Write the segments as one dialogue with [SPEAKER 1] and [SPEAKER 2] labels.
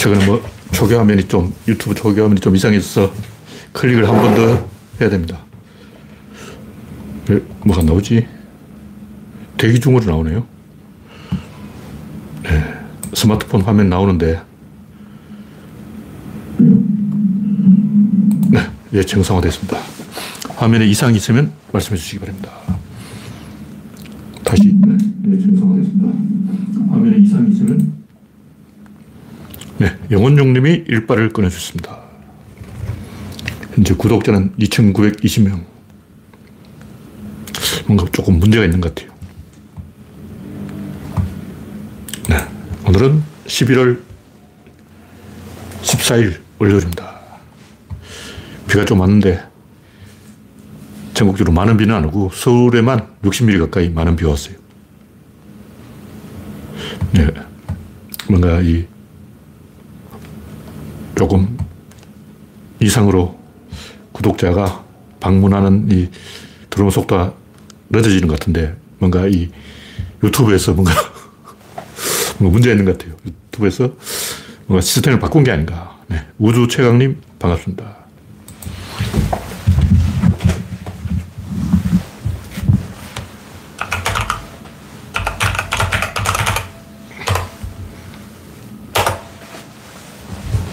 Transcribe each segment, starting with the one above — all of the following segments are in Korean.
[SPEAKER 1] 최근에 뭐 초기 화면이 좀 유튜브 초기 화면이 좀 이상해서 클릭을 한 번 더 해야 됩니다. 왜, 뭐가 나오지? 대기 중으로 나오네요. 네, 스마트폰 화면 나오는데 네, 예, 정상화됐습니다. 화면에 이상이 있으면 말씀해 주시기 바랍니다. 다시 네, 예, 정상화됐습니다. 화면에 이상이 있으면 네, 영원용님이 일발을 꺼내주셨습니다. 현재 구독자는 2,920명. 뭔가 조금 문제가 있는 것 같아요. 네, 오늘은 11월 14일 월요일입니다. 비가 좀 왔는데 전국적으로 많은 비는 안 오고 서울에만 60mm 가까이 많은 비가 왔어요. 네, 뭔가 이 조금 이상으로 구독자가 방문하는 이 들어오는 속도가 늦어지는 것 같은데 뭔가 이 유튜브에서 뭔가 뭔가 문제가 있는 것 같아요. 유튜브에서 뭔가 시스템을 바꾼 게 아닌가. 네. 우주 최강님 반갑습니다.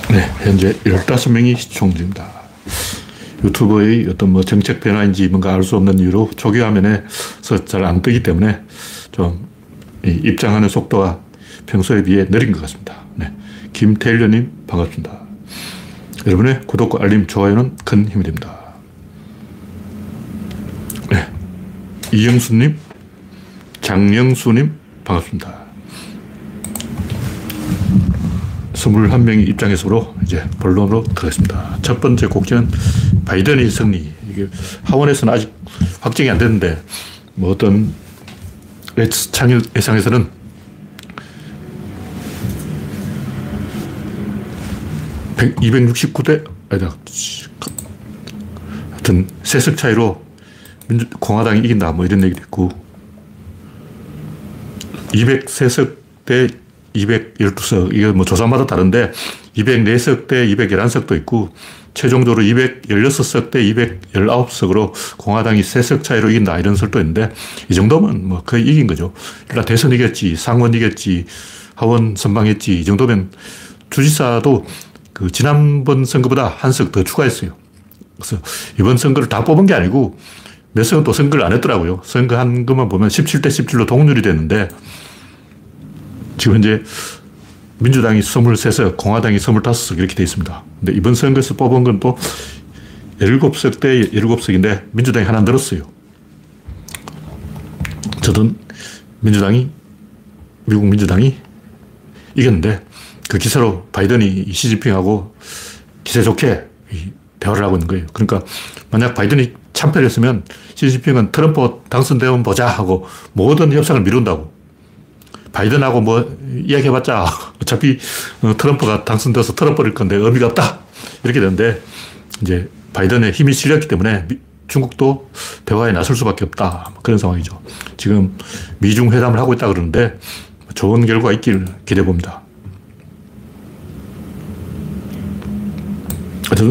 [SPEAKER 1] 네, 현재 15명이 시청 중입니다. 유튜브의 어떤 뭐 정책 변화인지 뭔가 알 수 없는 이유로 초기 화면에서 잘 안 뜨기 때문에 좀 입장하는 속도가 평소에 비해 느린 것 같습니다. 네. 김태일님 반갑습니다. 여러분의 구독과 알림, 좋아요는 큰 힘이 됩니다. 네. 이영수님, 장영수님 반갑습니다. 21명이 입장에서로 이제 본론으로 들어가겠습니다. 첫 번째 곡지는 바이든의 승리. 이게 하원에서는 아직 확정이 안 됐는데, 뭐 어떤 창의 예상에서는 백, 269대, 아니다. 하여튼, 세석 차이로 민주, 공화당이 이긴다. 뭐 이런 얘기도 있고, 200세석 대 212석, 이게 뭐 조사마다 다른데 204석 대 211석도 있고 최종적으로 216석 대 219석으로 공화당이 3석 차이로 이긴다 이런 설도 있는데 이 정도면 뭐 거의 이긴 거죠. 그러니까 대선 이겼지, 상원 이겼지, 하원 선방했지 이 정도면 주지사도 그 지난번 선거보다 한 석 더 추가했어요. 그래서 이번 선거를 다 뽑은 게 아니고 몇 석은 또 선거를 안 했더라고요. 선거 한 것만 보면 17대 17로 동률이 됐는데 지금 현재 민주당이 23석, 공화당이 25석 이렇게 돼 있습니다. 근데 이번 선거에서 뽑은 건 또 17석 대 17석인데 민주당이 하나 늘었어요. 저는 민주당이, 미국 민주당이 이겼는데 그 기세로 바이든이 시진핑하고 기세 좋게 대화를 하고 있는 거예요. 그러니까 만약 바이든이 참패를 했으면 시진핑은 트럼프 당선되면 보자 하고 모든 협상을 미룬다고. 바이든하고 뭐 이야기해봤자 어차피 어, 트럼프가 당선돼서 털어버릴 건데 의미가 없다. 이렇게 되는데 이제 바이든의 힘이 실렸기 때문에 중국도 대화에 나설 수밖에 없다. 뭐 그런 상황이죠. 지금 미중 회담을 하고 있다 그러는데 좋은 결과 있길 기대해 봅니다.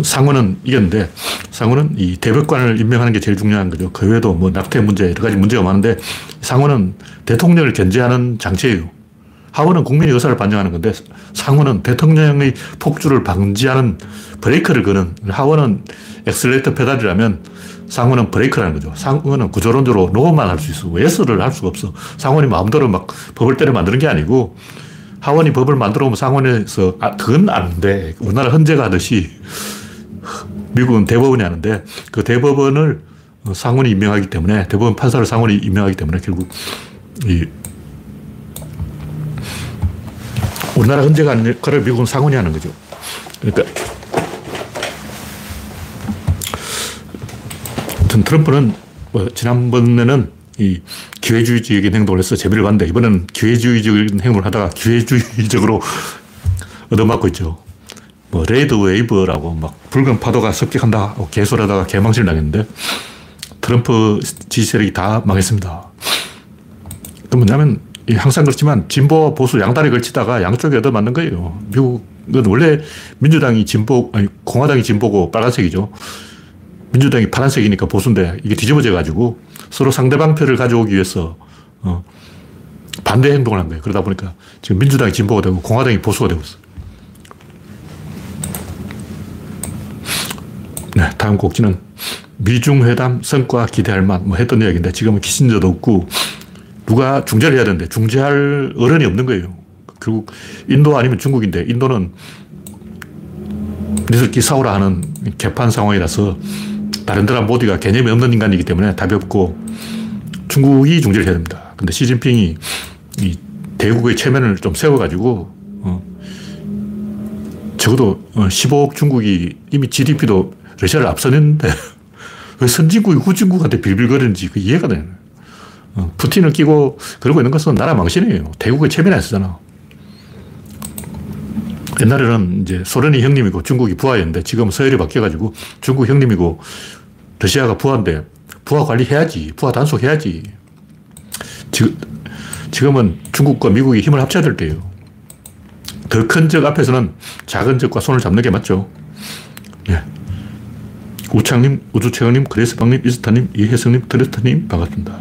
[SPEAKER 1] 상원은 이겼는데 상원은 이 대법관을 임명하는 게 제일 중요한 거죠. 그 외에도 뭐 낙태 문제 여러 가지 문제가 많은데 상원은 대통령을 견제하는 장치예요. 하원은 국민의 의사를 반영하는 건데 상원은 대통령의 폭주를 방지하는 브레이크를 거는 하원은 엑셀레이터 페달이라면 상원은 브레이크라는 거죠. 상원은 구조론적으로 no만 할 수 있어. yes를 할 수가 없어. 상원이 마음대로 막 법을 때려 만드는 게 아니고 하원이 법을 만들어 오면 상원에서 아, 그건 안 돼. 우리나라 헌재가 하듯이 미국은 대법원이 하는데 그 대법원을 상원이 임명하기 때문에 대법원 판사를 상원이 임명하기 때문에 결국 이 우리나라 헌재가 하는 역할을 미국은 상원이 하는 거죠. 그러니까 트럼프는 뭐 지난번에는 이 기회주의적인 행동을 해서 재미를 봤는데 이번에는 기회주의적인 행동을 하다가 기회주의적으로 얻어맞고 있죠. 뭐 red wave라고 막 붉은 파도가 습격한다 하고 개소리하다가 개망신 당했는데 트럼프 지지 세력이 다 망했습니다. 그 뭐냐면 항상 그렇지만 진보 보수 양다리 걸치다가 양쪽에 얻어맞는 거예요. 미국 이건 원래 민주당이 진보, 아니, 공화당이 진보고 빨간색이죠. 민주당이 파란색이니까 보수인데 이게 뒤집어져 가지고 서로 상대방 표를 가져오기 위해서 어, 반대 행동을 한 거예요. 그러다 보니까 지금 민주당이 진보가 되고 공화당이 보수가 되고 있어요. 네, 다음 곡지는 미중회담 성과 기대할 만, 뭐 했던 이야기인데 지금은 키신저도 없고 누가 중재를 해야 되는데 중재할 어른이 없는 거예요. 결국 인도 아니면 중국인데 인도는 니들끼리 싸우라 하는 개판 상황이라서 다른 나라 모두가 개념이 없는 인간이기 때문에 답이 없고 중국이 중재를 해야 됩니다. 근데 시진핑이 이 대국의 체면을 좀 세워가지고 어, 적어도 15억 어, 중국이 이미 GDP도 러시아를 앞서는데 왜 선진국이 후진국한테 빌빌거리는지 그 이해가 되는 어, 푸틴을 끼고 그러고 있는 것은 나라 망신이에요. 대국의 체면이 쓰잖아. 옛날에는 이제 소련이 형님이고 중국이 부하였는데 지금 서열이 바뀌어가지고 중국 형님이고 러시아가 부하인데 부하 관리해야지. 부하 단속해야지. 지금, 지금은 중국과 미국이 힘을 합쳐야 될 때예요. 더 큰 적 앞에서는 작은 적과 손을 잡는 게 맞죠. 예. 우창님, 우주최영님, 그레스방님, 이스타님, 이혜성님, 트레스님 반갑습니다.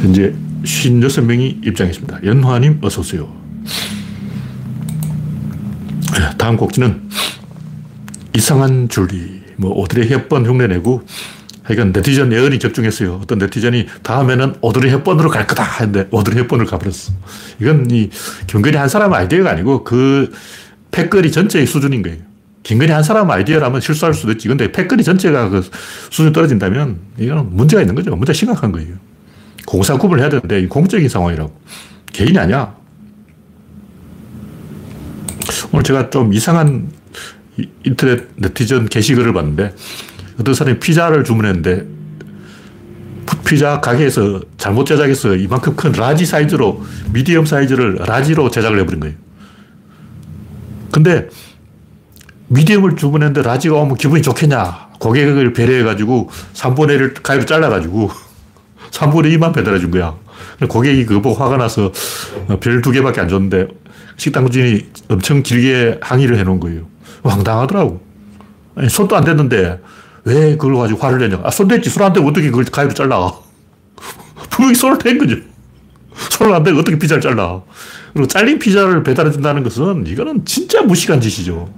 [SPEAKER 1] 현재 56명이 입장했습니다. 연화님 어서오세요. 예, 다음 곡지는 이상한 줄리, 뭐 오드리 헵번 흉내내고 하여간 네티즌 예언이 적중했어요. 어떤 네티즌이 다음에는 오드리 헵번으로 갈 거다 했는데 오드리 헵번을 가버렸어. 이건 이 김건희 한 사람 아이디어가 아니고 그 패거리 전체의 수준인 거예요. 김건희 한 사람 아이디어라면 실수할 수도 있지. 근데 패거리 전체가 그 수준이 떨어진다면 이건 문제가 있는 거죠. 문제 심각한 거예요. 공사 구분을 해야 되는데 공적인 상황이라고. 개인이 아니야. 오늘 제가 좀 이상한 인터넷 네티즌 게시글을 봤는데 어떤 사람이 피자를 주문했는데 피자 가게에서 잘못 제작해서 이만큼 큰 large 사이즈로 medium 사이즈를 large로 제작을 해버린 거예요. 근데 미디엄을 주문했는데 라지가 오면 기분이 좋겠냐. 고객을 배려해가지고 3분의 1을 가위로 잘라가지고 3분의 2만 배달해 준 거야. 고객이 그거 보고 화가 나서 별 두 개밖에 안 줬는데 식당 주인이 엄청 길게 항의를 해 놓은 거예요. 황당하더라고. 아니, 손도 안 댔는데 왜 그걸 가지고 화를 내냐. 아, 손 댔지. 손안 대고 어떻게 그걸 가위로 잘라. 분명히 손을 댄 거죠. 손을 안 대고 어떻게 피자를 잘라. 그리고 잘린 피자를 배달해 준다는 것은 이거는 진짜 무식한 짓이죠.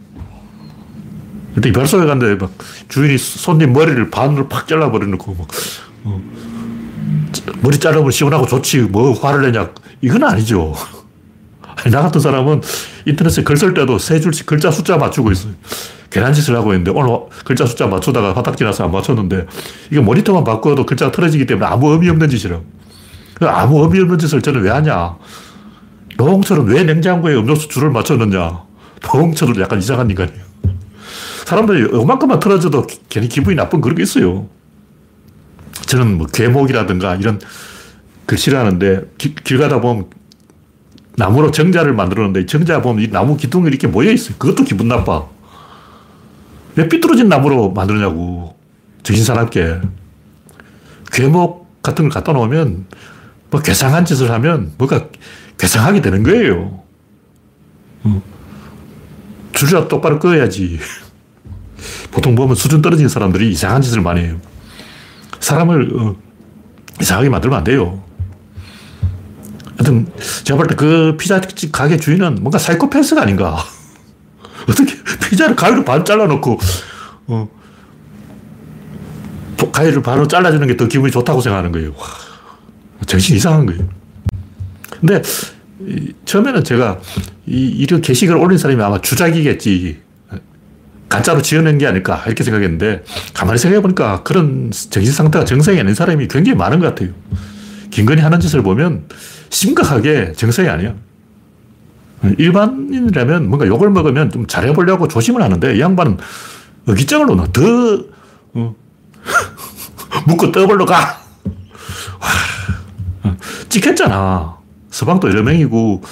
[SPEAKER 1] 근데 이발소에 갔는데 막 주인이 손님 머리를 반으로 팍 잘라버려놓고 막, 어, 머리 자르면 시원하고 좋지. 뭐 화를 내냐. 이건 아니죠. 나 같은 사람은 인터넷에 글 쓸 때도 세 줄씩 글자 숫자 맞추고 있어요. 괜한 짓을 하고 있는데 오늘 글자 숫자 맞추다가 화딱지 나서 안 맞췄는데 이게 모니터만 바꿔도 글자가 틀어지기 때문에 아무 의미 없는 짓이라고. 아무 의미 없는 짓을 저는 왜 하냐. 노홍철은 왜 냉장고에 음료수 줄을 맞췄느냐. 노홍철은 약간 이상한 인간이에요. 사람들이 요만큼만 틀어져도 괜히 기분이 나쁜 그런 게 있어요. 저는 뭐 괴목이라든가 이런 글 싫어하는데 길, 길 가다 보면 나무로 정자를 만들었는데 정자 보면 이 나무 기둥이 이렇게 모여 있어요. 그것도 기분 나빠. 왜 삐뚤어진 나무로 만드냐고. 정신사납게. 괴목 같은 걸 갖다 놓으면 뭐 괴상한 짓을 하면 뭐가 괴상하게 되는 거예요. 줄이라 똑바로 꺼야지. 보통 보면 수준 떨어진 사람들이 이상한 짓을 많이 해요. 사람을 어, 이상하게 만들면 안 돼요. 하여튼 제가 볼 때 그 피자집 가게 주인은 뭔가 사이코패스가 아닌가. 어떻게 피자를 가위로 반 잘라놓고 어, 가위를 반으로 잘라주는 게 더 기분이 좋다고 생각하는 거예요. 와, 정신 이상한 거예요. 근데 처음에는 제가 이, 이런 게시글 올린 사람이 아마 주작이겠지. 가짜로 지어낸 게 아닐까 이렇게 생각했는데 가만히 생각해 보니까 그런 정신 상태가 정상이 아닌 사람이 굉장히 많은 것 같아요. 김건희 하는 짓을 보면 심각하게 정상이 아니야. 일반인이라면 뭔가 욕을 먹으면 좀 잘해보려고 조심을 하는데 이 양반은 어깃장을 놓나 더 어, 묶고 떠벌로 가. 와, 찍혔잖아. 서방도 여러 명이고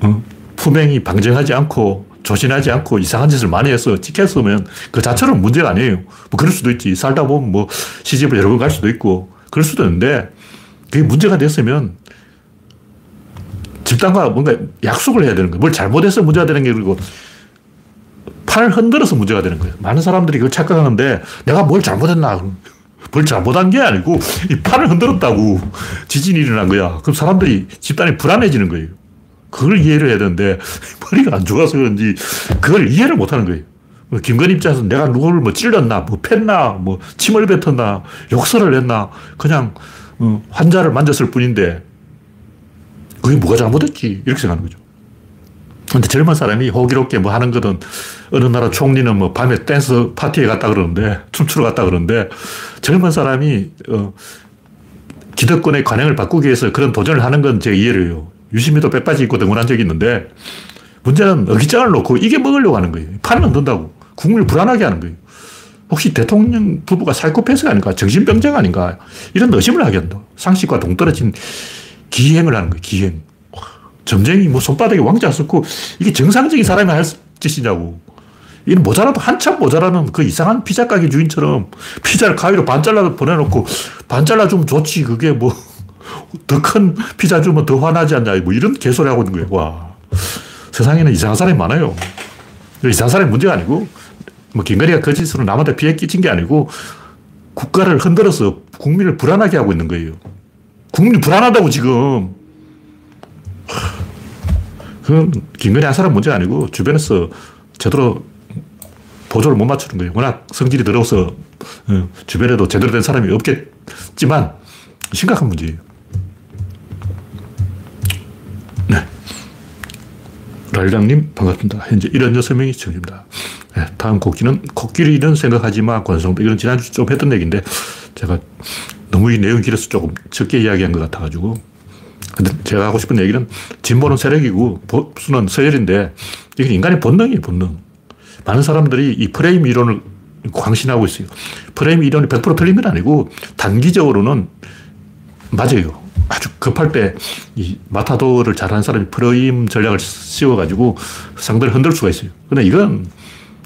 [SPEAKER 1] 어, 품행이 방정하지 않고 조신하지 않고 이상한 짓을 많이 해서 찍혔으면 그 자체는 문제가 아니에요. 뭐 그럴 수도 있지. 살다 보면 뭐 시집을 여러 번 갈 수도 있고 그럴 수도 있는데 그게 문제가 됐으면 집단과 뭔가 약속을 해야 되는 거예요. 뭘 잘못해서 문제가 되는 게 그리고 팔을 흔들어서 문제가 되는 거예요. 많은 사람들이 그걸 착각하는데 내가 뭘 잘못했나. 뭘 잘못한 게 아니고 이 팔을 흔들었다고 지진이 일어난 거야. 그럼 사람들이 집단이 불안해지는 거예요. 그걸 이해를 해야 되는데 머리가 안 좋아서 그런지 그걸 이해를 못 하는 거예요. 뭐 김건 입장에서 내가 누구를 뭐 찔렀나, 뭐 팼나, 뭐 침을 뱉었나, 욕설을 했나, 그냥 어, 환자를 만졌을 뿐인데 그게 뭐가 잘못했지? 이렇게 생각하는 거죠. 근데 젊은 사람이 호기롭게 뭐 하는 거든 어느 나라 총리는 뭐 밤에 댄스 파티에 갔다 그러는데 춤추러 갔다 그러는데 젊은 사람이 어, 기득권의 관행을 바꾸기 위해서 그런 도전을 하는 건 제가 이해를 해요. 유시민도 빼빠지 입고 등원한 적이 있는데 문제는 어깃장을 놓고 이게 먹으려고 하는 거예요. 판을 흔든다고. 국민을 불안하게 하는 거예요. 혹시 대통령 부부가 사이코패스가 아닌가? 정신병자가 아닌가? 이런 의심을 하게 한다. 상식과 동떨어진 기행을 하는 거예요. 기행. 점쟁이 뭐 손바닥에 왕자 썼고 이게 정상적인 사람이 할 짓이냐고. 이는 모자라도 한참 모자라는 그 이상한 피자 가게 주인처럼 피자를 가위로 반 잘라 보내놓고 반 잘라주면 좋지. 그게 뭐 더 큰 피자 주면 더 화나지 않냐. 뭐 이런 개소리 하고 있는 거예요. 와. 세상에는 이상한 사람이 많아요. 이상한 사람이 문제가 아니고 뭐 김건희가 그 짓으로 남한테 피해 끼친 게 아니고 국가를 흔들어서 국민을 불안하게 하고 있는 거예요. 국민이 불안하다고 지금. 그건 김건희 한 사람 문제가 아니고 주변에서 제대로 보조를 못 맞추는 거예요. 워낙 성질이 더러워서 어, 주변에도 제대로 된 사람이 없겠지만 심각한 문제예요. 랄랑님 반갑습니다. 현재 76명이 시청입니다. 네, 다음 곡기는 코끼리는 생각하지 마 권성도 이건 지난주 좀 했던 얘기인데 제가 너무 이 내용이 길어서 조금 적게 이야기한 것 같아가지고 근데 제가 하고 싶은 얘기는 진보는 세력이고 보수는 서열인데 이게 인간의 본능이에요 본능 많은 사람들이 이 프레임 이론을 광신하고 있어요 프레임 이론이 100% 틀린 건 아니고 단기적으로는 맞아요 아주 급할 때 이 마타도어를 잘하는 사람이 프레임 전략을 씌워가지고 상대를 흔들 수가 있어요 근데 이건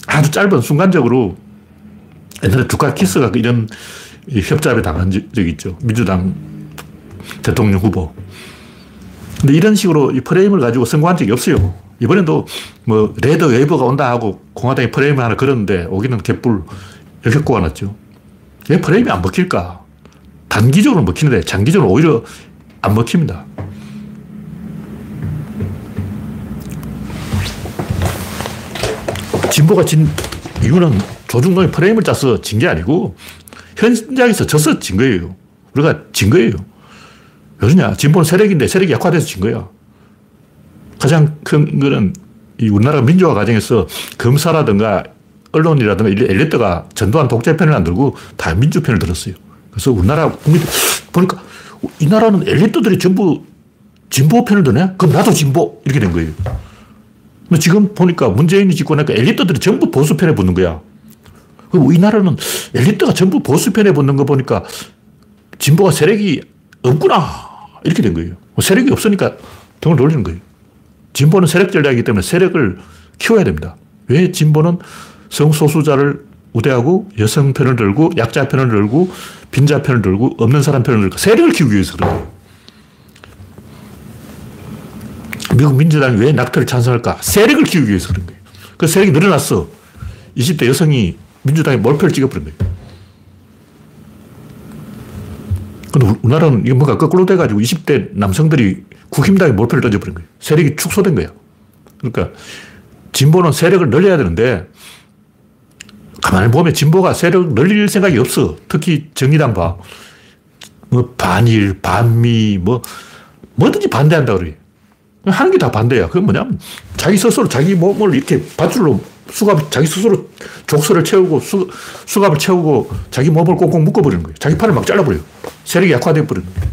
[SPEAKER 1] 아주 짧은 순간적으로 옛날에 두카키스가 이런 협잡에 당한 적이 있죠. 민주당 대통령 후보. 근데 이런 식으로 이 프레임을 가지고 성공한 적이 없어요. 이번에도 뭐 red wave가 온다 하고 공화당이 프레임을 하나 걸었는데 오기는 개뿔 역효과가 났죠. 왜 프레임이 안 먹힐까? 단기적으로 먹히는데 장기적으로 오히려 안 먹힙니다. 진보가 진 이유는 조중동이 프레임을 짜서 진 게 아니고 현장에서 져서 진 거예요. 우리가 진 거예요. 왜 그러냐. 진보는 세력인데 세력이 약화돼서 진 거야. 가장 큰 거는 이 우리나라 민주화 과정에서 검사라든가 언론이라든가 엘리트가 전두환 독재 편을 안 들고 다 민주 편을 들었어요. 그래서 우리나라 국민들 보니까 이 나라는 엘리트들이 전부 진보 편을 드네? 그럼 나도 진보! 이렇게 된 거예요. 근데 지금 보니까 문재인이 나니까 엘리트들이 전부 보수 편에 붙는 거야. 그럼 우리나라는 엘리트가 전부 보수 편에 붙는 거 보니까 진보가 세력이 없구나. 이렇게 된 거예요. 뭐 세력이 없으니까 등을 돌리는 거예요. 진보는 세력 전략이기 때문에 세력을 키워야 됩니다. 왜 진보는 성소수자를 우대하고 여성 편을 들고 약자 편을 들고 빈자 편을 들고 없는 사람 편을 들고 세력을 키우기 위해서 거예요. 미국 민주당이 왜 낙태를 찬성할까? 세력을 키우기 위해서 그런 거예요. 그 세력이 늘어났어. 20대 여성이 민주당에 몰표를 찍어버린 거예요. 근데 우리나라는 이게 뭔가 거꾸로 돼가지고 20대 남성들이 국힘당에 몰표를 던져버린 거예요. 세력이 축소된 거야. 그러니까 진보는 세력을 늘려야 되는데 가만히 보면 진보가 세력을 늘릴 생각이 없어. 특히 정의당 봐. 뭐 반일, 반미, 뭐 뭐든지 반대한다 그래. 하는 게 다 반대야. 그건 뭐냐면 자기 스스로 자기 몸을 이렇게 밧줄로 수갑, 자기 스스로 족쇄를 채우고 수, 수갑을 채우고 자기 몸을 꽁꽁 묶어버리는 거예요. 자기 팔을 막 잘라버려요. 세력이 약화되어 버리는 거예요.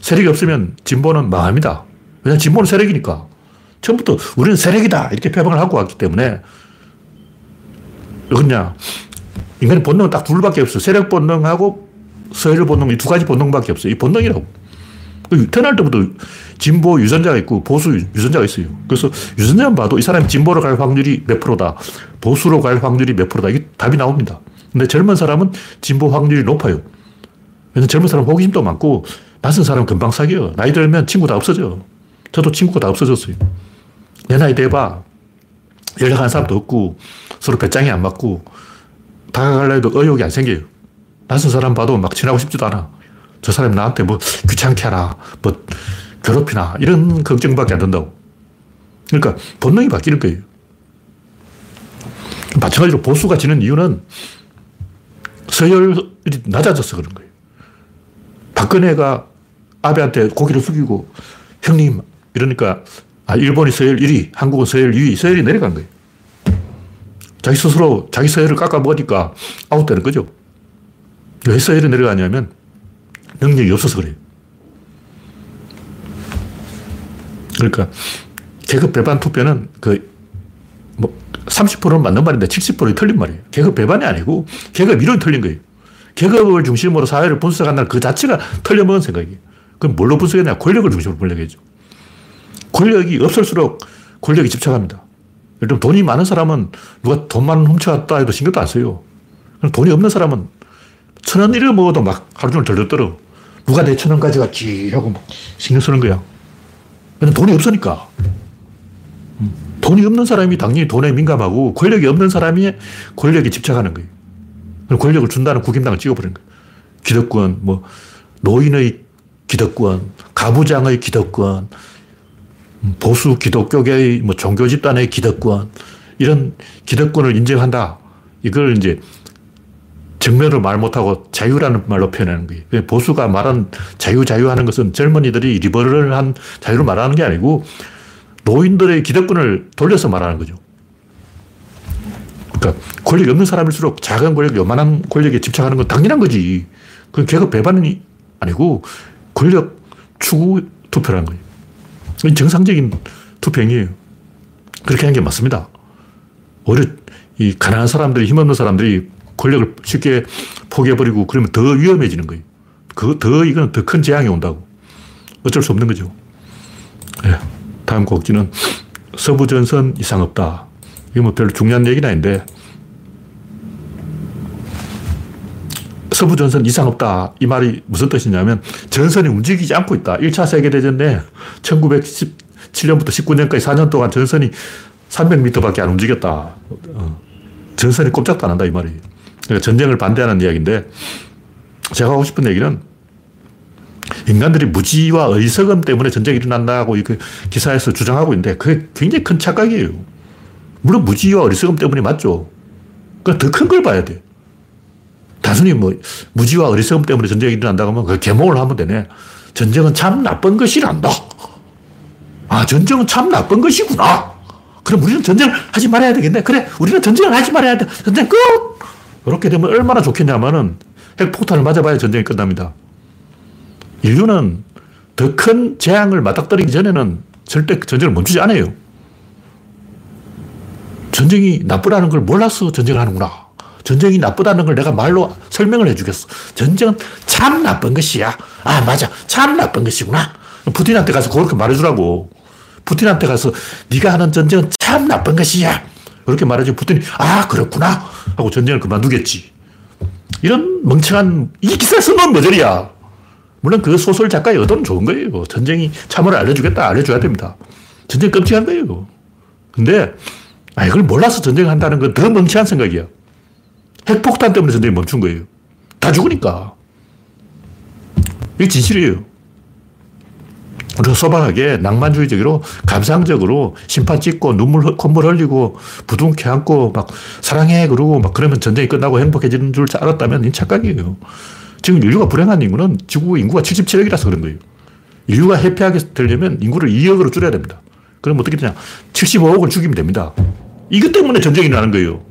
[SPEAKER 1] 세력이 없으면 진보는 망합니다. 왜냐하면 진보는 세력이니까. 처음부터 우리는 세력이다. 이렇게 표방을 하고 왔기 때문에. 왜 그러냐. 인간의 본능은 딱 둘밖에 없어. 세력 본능하고 서열 본능, 이 두 가지 본능밖에 없어. 이 본능이라고. 그 태어날 때부터 진보 유전자가 있고 보수 유전자가 있어요. 그래서 유전자만 봐도 이 사람이 진보로 갈 확률이 몇 프로다, 보수로 갈 확률이 몇 프로다. 이게 답이 나옵니다. 근데 젊은 사람은 진보 확률이 높아요. 왜냐면 젊은 사람 호기심도 많고 낯선 사람은 금방 사귀어. 나이 들면 친구 다 없어져. 저도 친구가 다 없어졌어요. 내 나이 돼봐. 연락하는 사람도 없고, 서로 배짱이 안 맞고, 다가갈라 해도 의욕이 안 생겨요. 낯선 사람 봐도 막 친하고 싶지도 않아. 저 사람이 나한테 뭐 귀찮게 하나, 뭐 괴롭히나, 이런 걱정밖에 안 든다고. 그러니까 본능이 바뀌는 거예요. 마찬가지로 보수가 지는 이유는 서열이 낮아져서 그런 거예요. 박근혜가 아베한테 고개를 숙이고 형님 이러니까 아, 일본이 서열 1위, 한국은 서열 2위, 서열이 내려간 거예요. 자기 스스로 자기 서열을 깎아 먹으니까 아웃되는 거죠. 왜 서열이 내려가냐면 능력이 없어서 그래요. 그러니까 계급 배반 투표는 그, 뭐, 30%는 맞는 말인데 70%는 틀린 말이에요. 계급 배반이 아니고 계급 이론이 틀린 거예요. 계급을 중심으로 사회를 분석한다는 그 자체가 틀려먹은 생각이에요. 그럼 뭘로 분석했냐? 권력을 중심으로 분석했죠. 권력이 없을수록 권력이 집착합니다. 예를 들면 돈이 많은 사람은 누가 돈만 훔쳐갔다 해도 신경도 안 써요. 돈이 없는 사람은 천원 잃어 먹어도 막 하루 종일 덜덜 떨어. 누가 내 천원 가져갔지 하고 막 신경 쓰는 거야. 왜냐면 돈이 없으니까. 음. 돈이 없는 사람이 당연히 돈에 민감하고 권력이 없는 사람이 권력에 집착하는 거예요. 권력을 준다는 국임당을 찍어버리는 거예요. 기득권, 뭐, 노인의 기득권, 가부장의 기득권, 보수 기독교계의 뭐 종교 집단의 기득권, 이런 기득권을 인정한다. 이걸 이제 정면으로 말 못하고 자유라는 말로 표현하는 거예요. 보수가 말한 자유, 자유 하는 것은 젊은이들이 리버럴한 자유를 말하는 게 아니고 노인들의 기득권을 돌려서 말하는 거죠. 그러니까 권력이 없는 사람일수록 작은 권력, 요만한 권력에 집착하는 건 당연한 거지. 그건 계급 배반이 아니고 권력 추구 투표라는 거예요. 정상적인 투표행위예요. 그렇게 하는 게 맞습니다. 오히려 이 가난한 사람들이, 힘없는 사람들이 권력을 쉽게 포기해버리고 그러면 더 위험해지는 거예요. 그, 더, 이거는 더큰 재앙이 온다고. 어쩔 수 없는 거죠. 네. 다음 곡지는 서부전선 이상 없다. 이게 뭐 별로 중요한 얘기는 아닌데, 서부 전선 이상 없다. 이 말이 무슨 뜻이냐면, 전선이 움직이지 않고 있다. 1차 세계대전 때 1917년부터 19년까지 4년 동안 전선이 300m밖에 안 움직였다. 어. 전선이 꼼짝도 안 한다. 이 말이에요. 그러니까 전쟁을 반대하는 이야기인데, 제가 하고 싶은 얘기는, 인간들이 무지와 어리석음 때문에 전쟁이 일어난다고 이 기사에서 주장하고 있는데, 그게 굉장히 큰 착각이에요. 물론 무지와 어리석음 때문에 맞죠. 그러니까 더 큰 걸 봐야 돼. 단순히 뭐 무지와 어리석음 때문에 전쟁이 일어난다고 하면 그 개몽을 하면 되네. 전쟁은 참 나쁜 것이란다. 아, 전쟁은 참 나쁜 것이구나. 그럼 우리는 전쟁을 하지 말아야 되겠네. 그래, 우리는 전쟁을 하지 말아야 돼. 전쟁 끝! 이렇게 되면 얼마나 좋겠냐면은 핵폭탄을 맞아봐야 전쟁이 끝납니다. 인류는 더 큰 재앙을 맞닥뜨리기 전에는 절대 전쟁을 멈추지 않아요. 전쟁이 나쁘다는 걸 몰라서 전쟁을 하는구나. 전쟁이 나쁘다는 걸 내가 말로 설명을 해주겠어. 전쟁은 참 나쁜 것이야. 아, 맞아. 참 나쁜 것이구나. 푸틴한테 가서 그렇게 말해주라고. 푸틴한테 가서 네가 하는 전쟁은 참 나쁜 것이야. 그렇게 말해주면 푸틴이 아, 그렇구나. 하고 전쟁을 그만두겠지. 이런 멍청한, 이 기사 쓴건 뭐저리야. 물론 그 소설 작가의 의도는 좋은 거예요. 전쟁이 참을 알려주겠다. 알려줘야 됩니다. 전쟁 끔찍한 거예요. 근데 아, 이걸 몰라서 전쟁을 한다는 건 더 멍청한 생각이야. 핵폭탄 때문에 전쟁이 멈춘 거예요. 다 죽으니까. 이게 진실이에요. 우리가 소박하게 낭만주의적으로 감상적으로 심판 찍고 눈물 콧물 흘리고 부둥켜 안고 막 사랑해 그러고 막 그러면 전쟁이 끝나고 행복해지는 줄 알았다면 이 착각이에요. 지금 인류가 불행한 인구는 지구 인구가 77억이라서 그런 거예요. 인류가 해피하게 되려면 인구를 2억으로 줄여야 됩니다. 그럼 어떻게 되냐? 75억을 죽이면 됩니다. 이것 때문에 전쟁이 나는 거예요.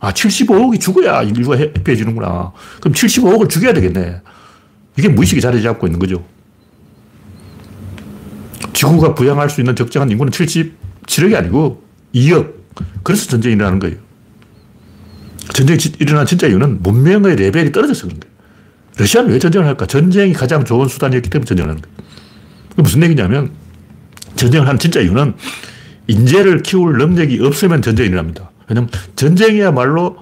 [SPEAKER 1] 아, 75억이 죽어야 인류가 해피해지는구나. 그럼 75억을 죽여야 되겠네. 이게 무의식이 자리 잡고 있는 거죠. 지구가 부양할 수 있는 적정한 인구는 77억이 아니고 2억. 그래서 전쟁이 일어나는 거예요. 전쟁이 일어난 진짜 이유는 문명의 레벨이 떨어져서 그런 거예요. 러시아는 왜 전쟁을 할까? 전쟁이 가장 좋은 수단이었기 때문에 전쟁을 하는 거예요. 무슨 얘기냐면 전쟁을 한 진짜 이유는 인재를 키울 능력이 없으면 전쟁이 일어납니다. 왜냐면 전쟁이야말로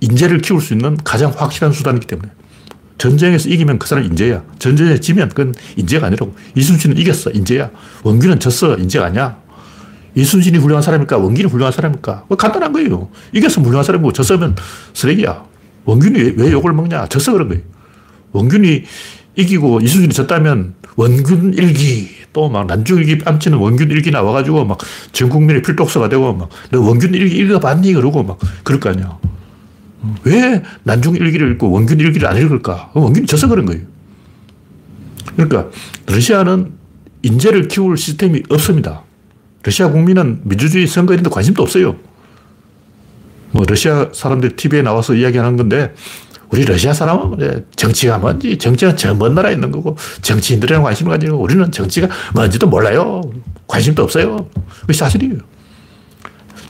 [SPEAKER 1] 인재를 키울 수 있는 가장 확실한 수단이기 때문에. 전쟁에서 이기면 그 사람 인재야. 전쟁에 지면 그건 인재가 아니라고. 이순신은 이겼어. 인재야. 원균은 졌어. 인재가 아니야. 이순신이 훌륭한 사람일까? 원균이 훌륭한 사람일까? 뭐 간단한 거예요. 이겼으면 훌륭한 사람이고 졌으면 쓰레기야. 원균이 왜 욕을 먹냐? 졌어 그런 거예요. 원균이 이기고 이순신이 졌다면 원균 일기 또 막 난중 일기 뺨치는 원균 일기 나와가지고 막 전 국민의 필독서가 되고 막 너 원균 일기 읽어봤니? 그러고 막 그럴 거 아니야. 왜 난중 일기를 읽고 원균 일기를 안 읽을까? 원균이 져서 그런 거예요. 그러니까 러시아는 인재를 키울 시스템이 없습니다. 러시아 국민은 민주주의 선거 이런 데 관심도 없어요. 뭐 러시아 사람들 TV에 나와서 이야기하는 건데 우리 러시아 사람은 정치가 뭔지 정치는 저 먼 나라에 있는 거고 정치인들이랑 관심을 가지고 우리는 정치가 뭔지도 몰라요. 관심도 없어요. 그게 사실이에요.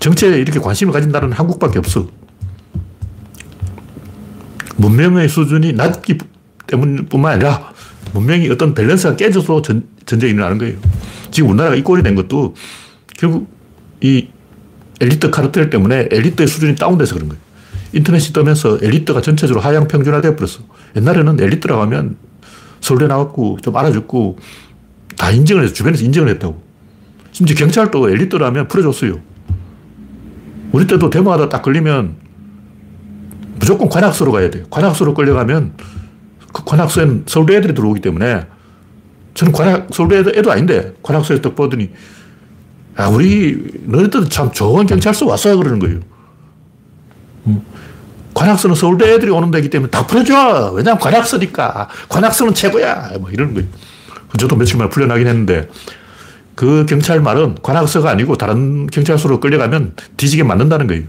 [SPEAKER 1] 정치에 이렇게 관심을 가진 나라는 한국밖에 없어. 문명의 수준이 낮기 때문뿐만 아니라 문명이 어떤 밸런스가 깨져서 전, 전쟁이 일어나는 거예요. 지금 우리나라가 이 꼴이 된 것도 결국 이 엘리트 카르텔 때문에 엘리트의 수준이 다운돼서 그런 거예요. 인터넷이 뜨면서 엘리트가 전체적으로 하향 평준화되어 버렸어. 옛날에는 엘리트라고 하면 서울대 나왔고 좀 알아줬고 다 인정을 해서 주변에서 인정을 했다고. 심지어 경찰도 엘리트라면 풀어줬어요. 우리 때도 데모하다 딱 걸리면 무조건 관악소로 가야 돼요. 관악소로 끌려가면 그 관악소에는 서울대 애들이 들어오기 때문에 저는 관악, 서울대 애도 아닌데 관악소에서 딱 보더니 아, 우리 너희들 참 좋은 경찰서 왔어요 그러는 거예요. 음. 관악서는 서울대 애들이 오는 데기 때문에 다 풀어줘. 왜냐면 관악서니까. 관악서는 최고야. 뭐 이러는 거예요. 저도 며칠 만에 풀려나긴 했는데 그 경찰 말은 관악서가 아니고 다른 경찰서로 끌려가면 뒤지게 맞는다는 거예요.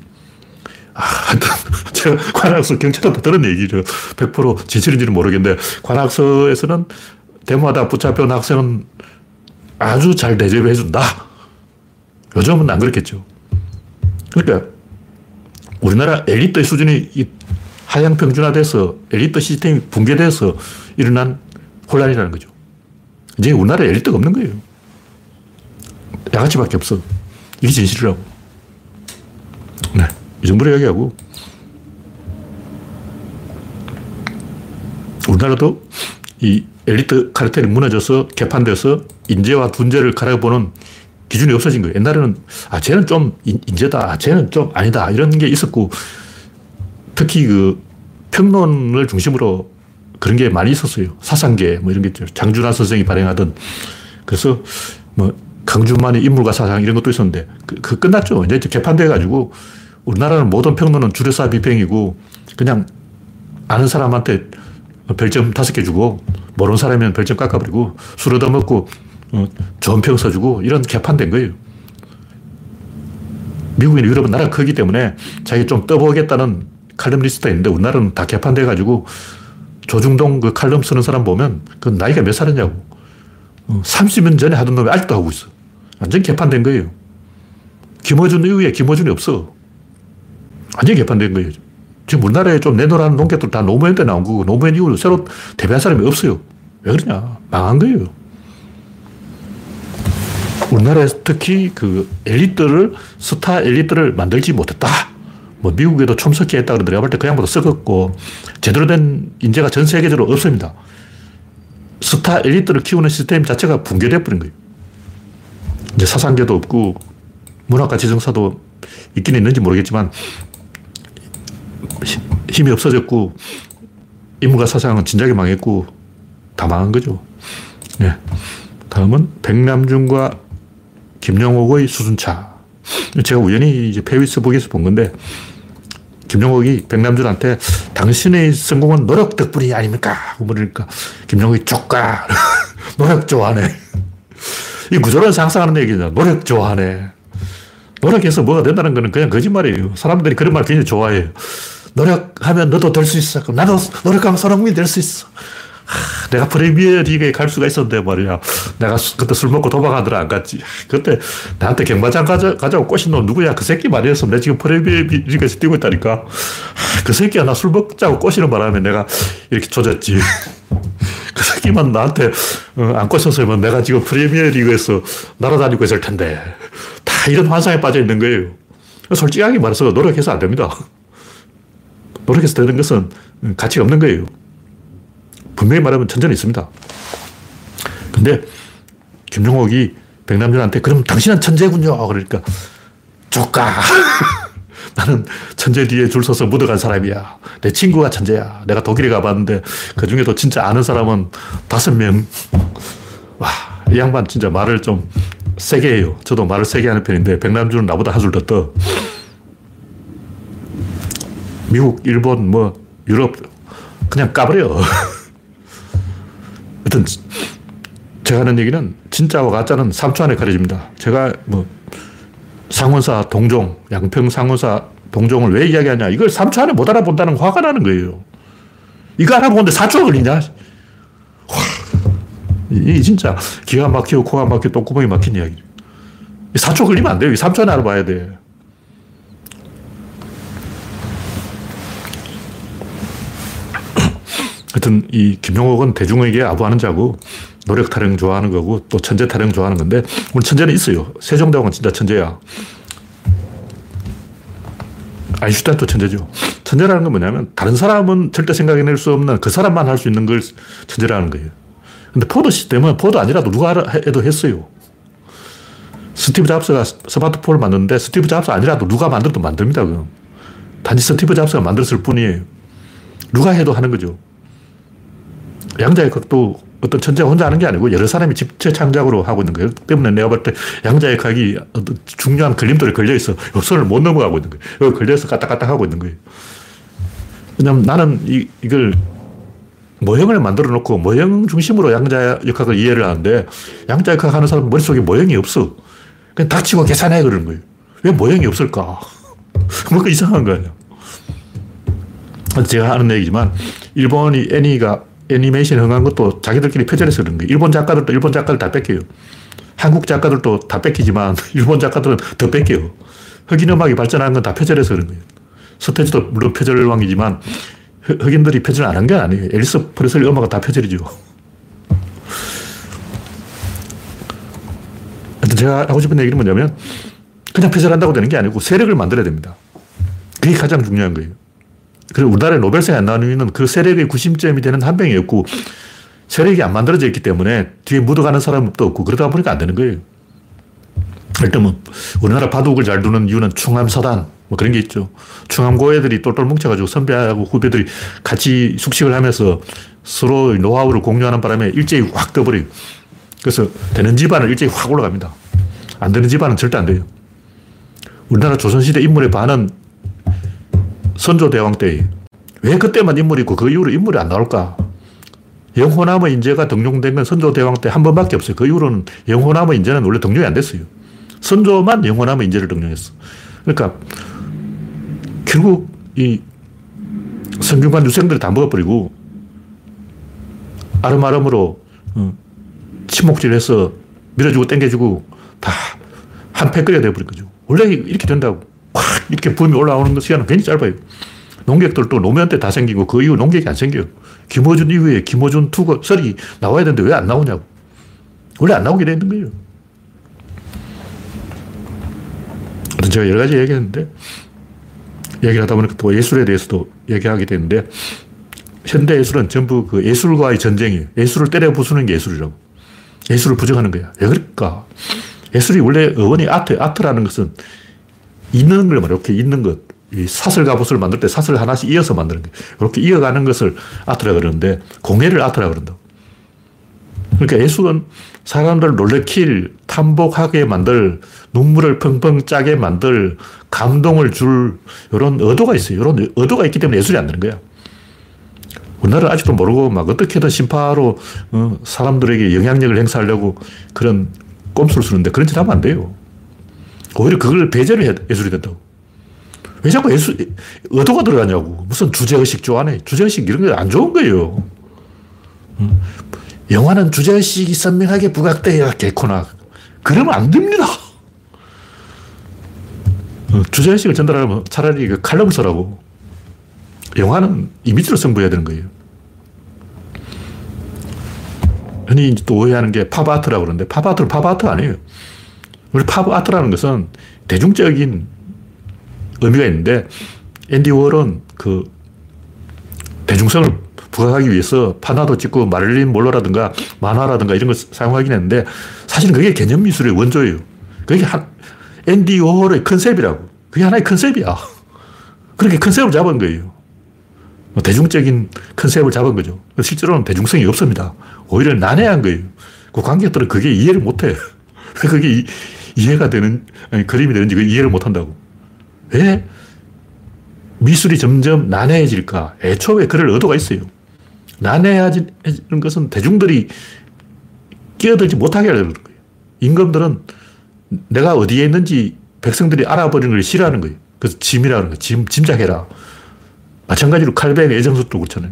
[SPEAKER 1] 아, 제가 관악서 경찰한테 들은 얘기죠. 100% 진실인지는 모르겠는데 관악서에서는 데모하다 붙잡혀온 학생은 아주 잘 대접해 준다. 요즘은 안 그렇겠죠. 그러니까 우리나라 엘리트 수준이 하향 평준화돼서 엘리트 시스템이 붕괴돼서 일어난 혼란이라는 거죠. 이제 우리나라에 엘리트가 없는 거예요. 양아치밖에 없어. 이게 진실이라고. 네. 이 정도로 이야기하고. 우리나라도 이 엘리트 카르텔이 무너져서 개판돼서 인재와 둔재를 갈아보는 기준이 없어진 거예요. 옛날에는, 아, 쟤는 좀 인재다. 아, 쟤는 좀 아니다. 이런 게 있었고, 특히 그 평론을 중심으로 그런 게 많이 있었어요. 사상계, 뭐 이런 게 있죠. 장준하 선생이 발행하던. 그래서 뭐 강준만의 인물과 사상 이런 것도 있었는데, 그, 그 끝났죠. 이제 개판돼 가지고, 우리나라는 모든 평론은 줄여서 비평이고, 그냥 아는 사람한테 별점 다섯 개 주고, 모르는 사람이면 별점 깎아버리고, 술 얻어먹고, 어, 좋은 평 써주고 이런 개판된 거예요. 미국이나 유럽은 나라가 크기 때문에 자기 좀 떠보겠다는 칼럼 리스트가 있는데 우리나라는 다 개판돼가지고 조중동 그 칼럼 쓰는 사람 보면 그 나이가 몇 살이냐고. 30년 어, 전에 하던 놈이 아직도 하고 있어. 완전 개판된 거예요. 김어준 이후에 김어준이 없어. 완전 개판된 거예요. 지금 우리나라에 좀 내놓으라는 농객들 다 노무현 때 나온 거고 노무현 이후로 새로 데뷔한 사람이 없어요. 왜 그러냐. 망한 거예요. 우리나라에서 특히 그 엘리트를, 스타 엘리트를 만들지 못했다. 뭐 미국에도 촘석히 했다 그러는데 내가 볼 때 그 양보다 썩었고 제대로 된 인재가 전 세계적으로 없습니다. 스타 엘리트를 키우는 시스템 자체가 붕괴돼 버린 거예요. 이제 사상계도 없고 문학과 지정사도 있긴 있는지 모르겠지만 힘이 없어졌고 인문과 사상은 진작에 망했고 다 망한 거죠. 네. 다음은 백남준과 김영옥의 수순차. 제가 우연히 이제 페이스북에서 본 건데, 김영옥이 백남준한테 당신의 성공은 노력 덕분이 아닙니까? 그러니까 김영옥이 쪽가. 노력 좋아하네. 이 구조를 상상하는 얘기잖아. 노력 좋아하네. 노력해서 뭐가 된다는 거는 그냥 거짓말이에요. 사람들이 그런 말 굉장히 좋아해요. 노력하면 너도 될 수 있어. 그럼 나도 노력하면 손흥민이 될 수 있어. 내가 프리미어 리그에 갈 수가 있었는데 말이야. 내가 그때 술 먹고 도망가더라 안 갔지. 그때 나한테 경마장 가자, 가자고 꼬신 놈 누구야? 그 새끼 말이었으면 내가 지금 프리미어 리그에서 뛰고 있다니까. 그 새끼가 나술 먹자고 꼬시는 바람에 내가 이렇게 조졌지. 그 새끼만 나한테 어, 안 꼬셨으면 내가 지금 프리미어 리그에서 날아다니고 있을 텐데. 다 이런 환상에 빠져 있는 거예요. 솔직하게 말해서 노력해서 안 됩니다. 노력해서 되는 것은 가치가 없는 거예요. 분명히 말하면 천재는 있습니다. 근데 김종옥이 백남준한테 그럼 당신은 천재군요. 그러니까 조까. 나는 천재 뒤에 줄 서서 묻어간 사람이야. 내 친구가 천재야. 내가 독일에 가봤는데 그 중에도 진짜 아는 사람은 다섯 명. 와, 이 양반 진짜 말을 좀 세게 해요. 저도 말을 세게 하는 편인데 백남준은 나보다 한줄더 떠. 미국, 일본, 뭐 유럽 그냥 까버려. 하여튼 제가 하는 얘기는 진짜와 가짜는 3초 안에 가려집니다. 제가 뭐 상원사 동종, 양평 상원사 동종을 왜 이야기하냐. 이걸 3초 안에 못 알아본다는 화가 나는 거예요. 이거 알아보는데 4초가 걸리냐. 와, 이 진짜 기가 막히고 코가 막히고 똥구멍이 막힌 이야기. 4초 걸리면 안 돼요. 3초 안에 알아봐야 돼. 하여튼 이 김용옥은 대중에게 아부하는 자고 노력 타령 좋아하는 거고 또 천재 타령 좋아하는 건데 오늘 천재는 있어요. 세종대왕은 진짜 천재야. 아인슈타인도 천재죠. 천재라는 건 뭐냐면 다른 사람은 절대 생각해낼 수 없는 그 사람만 할 수 있는 걸 천재라는 거예요. 근데 포드 시스템은 포드 아니라도 누가 해도 했어요. 스티브 잡스가 스마트폰을 만드는데 스티브 잡스 아니라도 누가 만들어도 만듭니다. 그럼. 단지 스티브 잡스가 만들었을 뿐이에요. 누가 해도 하는 거죠. 양자의 각도 어떤 천재가 혼자 하는 게 아니고 여러 사람이 집체 창작으로 하고 있는 거예요. 때문에 내가 볼 때 양자의 각이 어떤 중요한 걸림돌에 걸려 있어. 요 선을 못 넘어가고 있는 거예요. 여기 걸려서 까딱까딱 하고 있는 거예요. 왜냐면 나는 이, 이걸 모형을 만들어 놓고 모형 중심으로 양자 역학을 이해를 하는데 양자 역학 하는 사람은 머릿속에 모형이 없어. 그냥 닥치고 계산해 그러는 거예요. 왜 모형이 없을까? 뭔가 이상한 거 아니야. 제가 하는 얘기지만 일본이 애니가 애니메이션 흥한 것도 자기들끼리 표절해서 그런 거예요. 일본 작가들도 일본 작가를 다 뺏겨요. 한국 작가들도 다 뺏기지만 일본 작가들은 더 뺏겨요. 흑인 음악이 발전한 건 다 표절해서 그런 거예요. 서태지도 물론 표절왕이지만 흑인들이 표절 안 한 게 아니에요. 엘리스 프레슬리 음악은 다 표절이죠. 제가 하고 싶은 얘기는 뭐냐면 그냥 표절한다고 되는 게 아니고 세력을 만들어야 됩니다. 그게 가장 중요한 거예요. 그리고 우리나라에 노벨상이 안 나오는 이유는 그 세력의 구심점이 되는 한 명이었고 세력이 안 만들어져 있기 때문에 뒤에 묻어가는 사람도 없고 그러다 보니까 안 되는 거예요. 일단 뭐 우리나라 바둑을 잘 두는 이유는 충암서단 뭐 그런 게 있죠. 충암고 애들이 똘똘 뭉쳐가지고 선배하고 후배들이 같이 숙식을 하면서 서로 노하우를 공유하는 바람에 일제히 확 떠버려요. 그래서 되는 집안은 일제히 확 올라갑니다. 안 되는 집안은 절대 안 돼요. 우리나라 조선시대 인물의 반은 선조대왕 때. 왜 그때만 인물이 있고 그 이후로 인물이 안 나올까? 영호나무 인재가 등용된 건 선조대왕 때 한 번밖에 없어요. 그 이후로는 영호나무 인재는 원래 등용이 안 됐어요. 선조만 영호나무 인재를 등용했어. 그러니까 결국 이 성균관 유생들을 다 먹어버리고 아름아름으로 어, 침묵질해서 밀어주고 땡겨주고 다 한패거리가 되어버린 거죠. 원래 이렇게 된다고. 확 이렇게 붐이 올라오는 시간은 괜히 짧아요. 농객들도 노무현 때 다 생기고 그 이후 농객이 안 생겨요. 김어준 이후에 김어준 투고 썰이 나와야 되는데 왜 안 나오냐고. 원래 안 나오게 되는 거예요. 제가 여러 가지 얘기했는데 얘기를 하다 보니까 또 예술에 대해서도 얘기하게 되는데 현대 예술은 전부 그 예술과의 전쟁이에요. 예술을 때려 부수는 게 예술이라고. 예술을 부정하는 거야. 왜 그럴까? 예술이 원래 어원이 아트, 아트라는 것은 있는 걸 말이야. 이렇게 있는 것. 이 사슬 갑옷을 만들 때 사슬 하나씩 이어서 만드는 거예요. 이렇게 이어가는 것을 아트라 그러는데 공예를 아트라 그런다. 그러니까 예술은 사람들 놀래킬, 탐복하게 만들, 눈물을 펑펑 짜게 만들, 감동을 줄 이런 의도가 있어요. 이런 의도가 있기 때문에 예술이 안 되는 거야. 우리나라 아직도 모르고 막 어떻게든 심파로 어, 사람들에게 영향력을 행사하려고 그런 꼼수를 쓰는데 그런 짓 하면 안 돼요. 오히려 그걸 배제를 해 예술이 된다고. 왜 자꾸 예술, 의도가 들어가냐고. 무슨 주제의식 좋아하네. 주제의식 이런 게 안 좋은 거예요. 음. 영화는 주제의식이 선명하게 부각돼야 개코나. 그러면 안 됩니다. 어, 주제의식을 전달하면 차라리 그 칼럼 써라고. 영화는 이미지로 승부해야 되는 거예요. 흔히 또 오해하는 게 팝아트라고 그러는데 팝아트는 팝아트 아니에요. 우리 팝 아트라는 것은 대중적인 의미가 있는데 앤디 워홀은 그 대중성을 부각하기 위해서 판화도 찍고 마릴린 먼로라든가 만화라든가 이런 걸 사용하긴 했는데 사실은 그게 개념 미술의 원조예요. 그게 한, 앤디 워홀의 컨셉이라고. 그게 하나의 컨셉이야. 그렇게 컨셉을 잡은 거예요. 뭐 대중적인 컨셉을 잡은 거죠. 실제로는 대중성이 없습니다. 오히려 난해한 거예요. 그 관객들은 그게 이해를 못 해. 왜 그게 이, 이해가 되는, 아니, 그림이 되는지 이해를 못 한다고. 왜 미술이 점점 난해해질까? 애초에 그럴 의도가 있어요. 난해해지는 것은 대중들이 끼어들지 못하게 하려는 거예요. 임금들은 내가 어디에 있는지 백성들이 알아버리는 걸 싫어하는 거예요. 그래서 짐이라는 거예요. 짐, 짐작해라. 마찬가지로 칼뱅의 애정석도 그렇잖아요.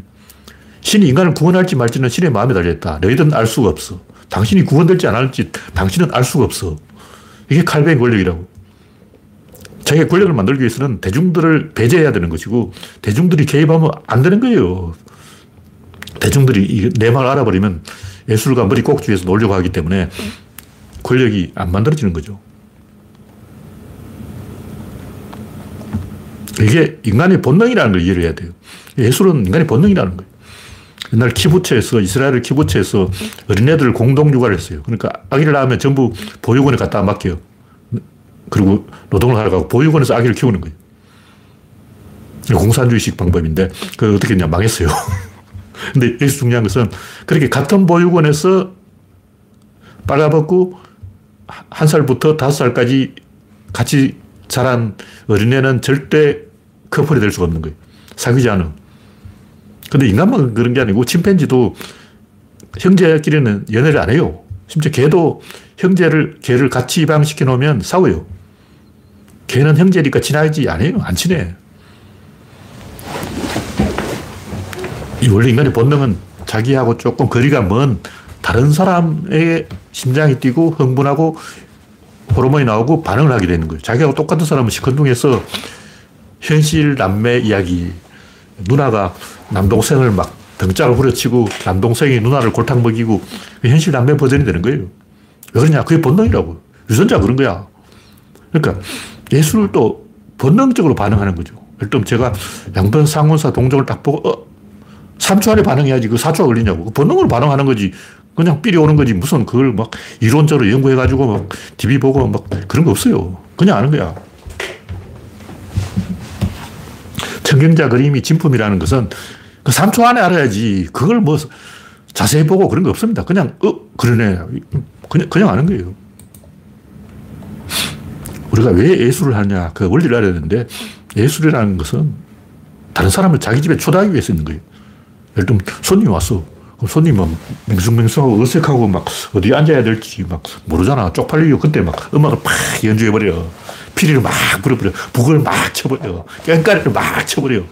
[SPEAKER 1] 신이 인간을 구원할지 말지는 신의 마음에 달려있다. 너희들은 알 수가 없어. 당신이 구원될지 안 할지 당신은 알 수가 없어. 이게 칼뱅 권력이라고. 자기가 권력을 만들기 위해서는 대중들을 배제해야 되는 것이고 대중들이 개입하면 안 되는 거예요. 대중들이 내 말 알아버리면 예술가 머리 꼭지에서 놀려고 하기 때문에 권력이 안 만들어지는 거죠. 이게 인간의 본능이라는 걸 이해를 해야 돼요. 예술은 인간의 본능이라는 거예요. 옛날 키부츠에서, 이스라엘 키부츠에서 어린애들 공동 육아를 했어요. 그러니까 아기를 낳으면 전부 보육원에 갖다 맡겨요. 그리고 노동을 하러 가고 보육원에서 아기를 키우는 거예요. 공산주의식 방법인데, 그 어떻게 했냐, 망했어요. 근데 여기서 중요한 것은 그렇게 같은 보육원에서 빨아먹고 한 살부터 다섯 살까지 같이 자란 어린애는 절대 커플이 될 수가 없는 거예요. 사귀지 않은. 근데 인간만 그런 게 아니고 침팬지도 형제끼리는 연애를 안 해요. 심지어 개도 형제를, 개를 같이 입양시켜 놓으면 싸워요. 개는 형제니까 친하지 않아요. 안 친해. 이 원래 인간의 본능은 자기하고 조금 거리가 먼 다른 사람의 심장이 뛰고 흥분하고 호르몬이 나오고 반응을 하게 되는 거예요. 자기하고 똑같은 사람은 시큰둥해서 현실 남매 이야기. 누나가 남동생을 막 등짝을 후려치고 남동생이 누나를 골탕 먹이고 현실 남매 버전이 되는 거예요. 왜 그러냐? 그게 본능이라고. 유전자 그런 거야. 그러니까 예술을 또 본능적으로 반응하는 거죠. 들면 제가 양변 상원사 동정을 딱 보고, 어, 3초 안에 반응해야지 그 4초가 걸리냐고. 그 본능으로 반응하는 거지. 그냥 삘이 오는 거지. 무슨 그걸 막 이론적으로 연구해가지고 막 TV 보고 막 그런 거 없어요. 그냥 아는 거야. 청경자 그림이 진품이라는 것은 그 3초 안에 알아야지. 그걸 뭐 자세히 보고 그런 거 없습니다. 그냥, 어, 그러네. 그냥, 그냥 아는 거예요. 우리가 왜 예술을 하냐. 그 원리를 알아야 되는데 예술이라는 것은 다른 사람을 자기 집에 초대하기 위해서 있는 거예요. 예를 들면 손님 왔어. 그럼 손님은 맹숭맹숭하고 어색하고 막 어디 앉아야 될지 막 모르잖아. 쪽팔리고 그때 막 음악을 팍 연주해버려. 피리를 막 불어버려. 북을 막 쳐버려. 깽가리를 막 쳐버려.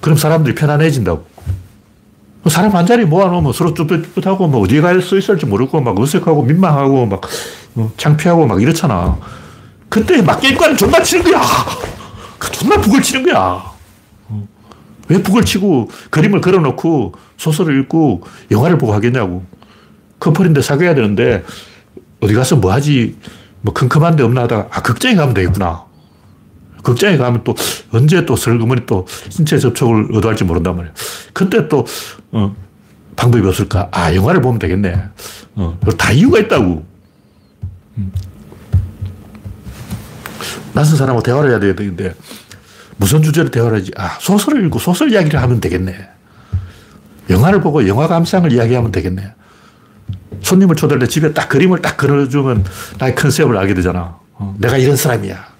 [SPEAKER 1] 그럼 사람들이 편안해진다고. 사람 한 자리 모아놓으면 서로 쭈뼛쭈뼛하고 뭐 어디에 가서 있을지 모르고 막 어색하고 민망하고 막 어, 창피하고 막 이렇잖아. 그때 막 깽가리 존나 치는 거야. 그 존나 북을 치는 거야. 어. 왜 북을 치고 그림을 그려놓고 소설을 읽고 영화를 보고 하겠냐고. 커플인데 사귀어야 되는데 어디 가서 뭐 하지? 뭐 컴컴한 데 없나 하다가 아, 극장에 가면 되겠구나. 극장에 가면 또 언제 또 슬그머니 또 신체 접촉을 의도할지 모른단 말이야. 그때 또, 어, 방법이 없을까? 아, 영화를 보면 되겠네. 어, 다 이유가 있다고. 음. 낯선 사람하고 대화를 해야 되는데, 무슨 주제로 대화를 하지? 아, 소설을 읽고 소설 이야기를 하면 되겠네. 영화를 보고 영화 감상을 이야기하면 되겠네. 손님을 초대할 때 집에 딱 그림을 딱 그려주면 나의 컨셉을 알게 되잖아. 어, 내가 이런 사람이야.